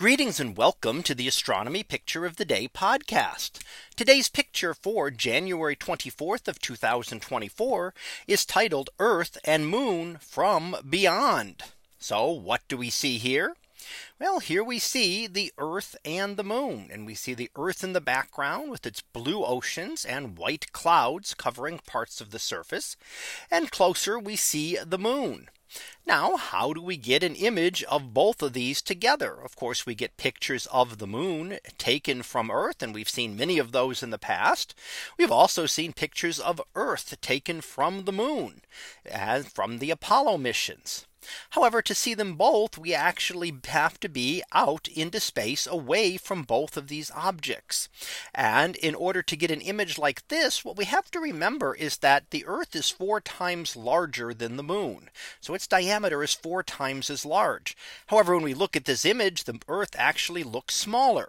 Greetings and welcome to the Astronomy Picture of the Day podcast. Today's picture for January 24th of 2024 is titled Earth and Moon from Beyond. So what do we see here? Well, here we see the Earth and the moon and we see the Earth in the background with its blue oceans and white clouds covering parts of the surface. And closer we see the moon. Now, how do we get an image of both of these together? Of course, we get pictures of the moon taken from Earth, and we've seen many of those in the past. We've also seen pictures of Earth taken from the moon and from the Apollo missions. However, to see them both, we actually have to be out into space away from both of these objects. And in order to get an image like this, what we have to remember is that the Earth is four times larger than the moon. So its diameter is four times as large. However, when we look at this image, the Earth actually looks smaller.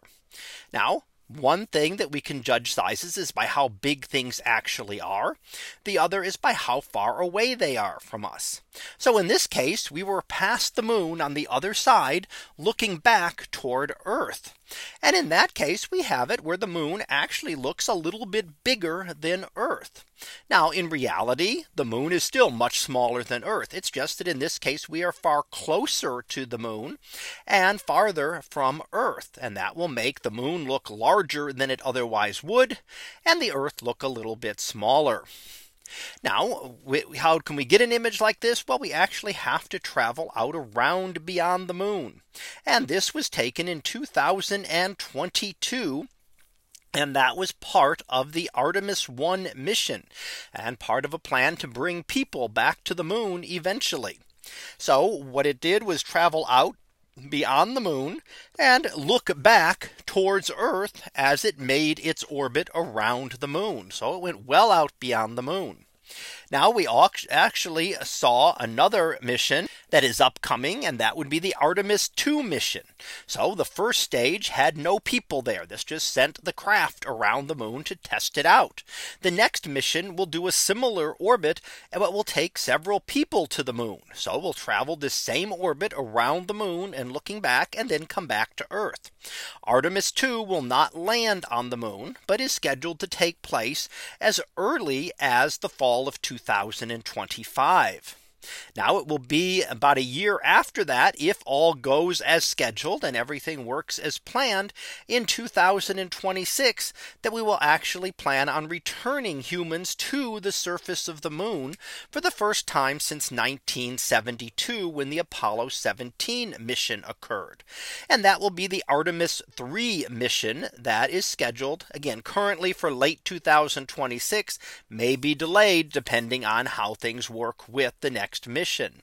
Now one thing that we can judge sizes is by how big things actually are. The other is by how far away they are from us. So in this case, we were past the moon on the other side looking back toward Earth. And in that case, we have it where the moon actually looks a little bit bigger than Earth. Now in reality, the moon is still much smaller than Earth. It's just that in this case, we are far closer to the moon and farther from Earth. And that will make the moon look larger than it otherwise would and the Earth look a little bit smaller. Now, how can we get an image like this? Well, we actually have to travel out around beyond the moon. And this was taken in 2022 and that was part of the Artemis 1 mission and part of a plan to bring people back to the moon eventually. So what it did was travel out beyond the moon and look back towards Earth as it made its orbit around the moon. So it went well out beyond the moon. Now we actually saw another mission that is upcoming and that would be the Artemis 2 mission. So the first stage had no people there. This just sent the craft around the moon to test it out. The next mission will do a similar orbit but will take several people to the moon. So we'll travel this same orbit around the moon and looking back and then come back to Earth. Artemis 2 will not land on the moon, but is scheduled to take place as early as the fall of 2025. Now it will be about a year after that if all goes as scheduled and everything works as planned in 2026 that we will actually plan on returning humans to the surface of the moon for the first time since 1972 when the Apollo 17 mission occurred. And that will be the Artemis 3 mission that is scheduled again currently for late 2026 may be delayed depending on how things work with the next next mission.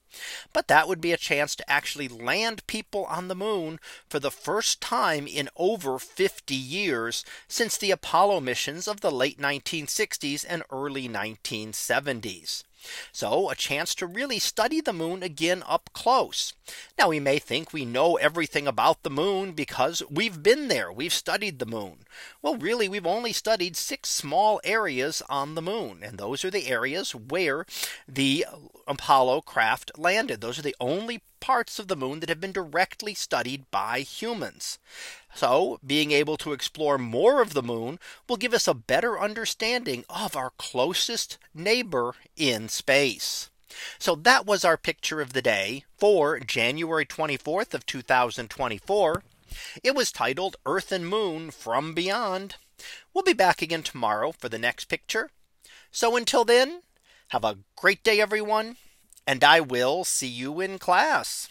But that would be a chance to actually land people on the moon for the first time in over 50 years since the Apollo missions of the late 1960s and early 1970s. So a chance to really study the moon again up close. Now we may think we know everything about the moon because we've been there. We've studied the moon. Well, really, we've only studied six small areas on the moon. And those are the areas where the Apollo craft landed. Those are the only parts of the moon that have been directly studied by humans. So being able to explore more of the moon will give us a better understanding of our closest neighbor in space. So that was our picture of the day for January 24th of 2024. It was titled Earth and Moon from Beyond. We'll be back again tomorrow for the next picture. So until then, have a great day, everyone and I will see you in class.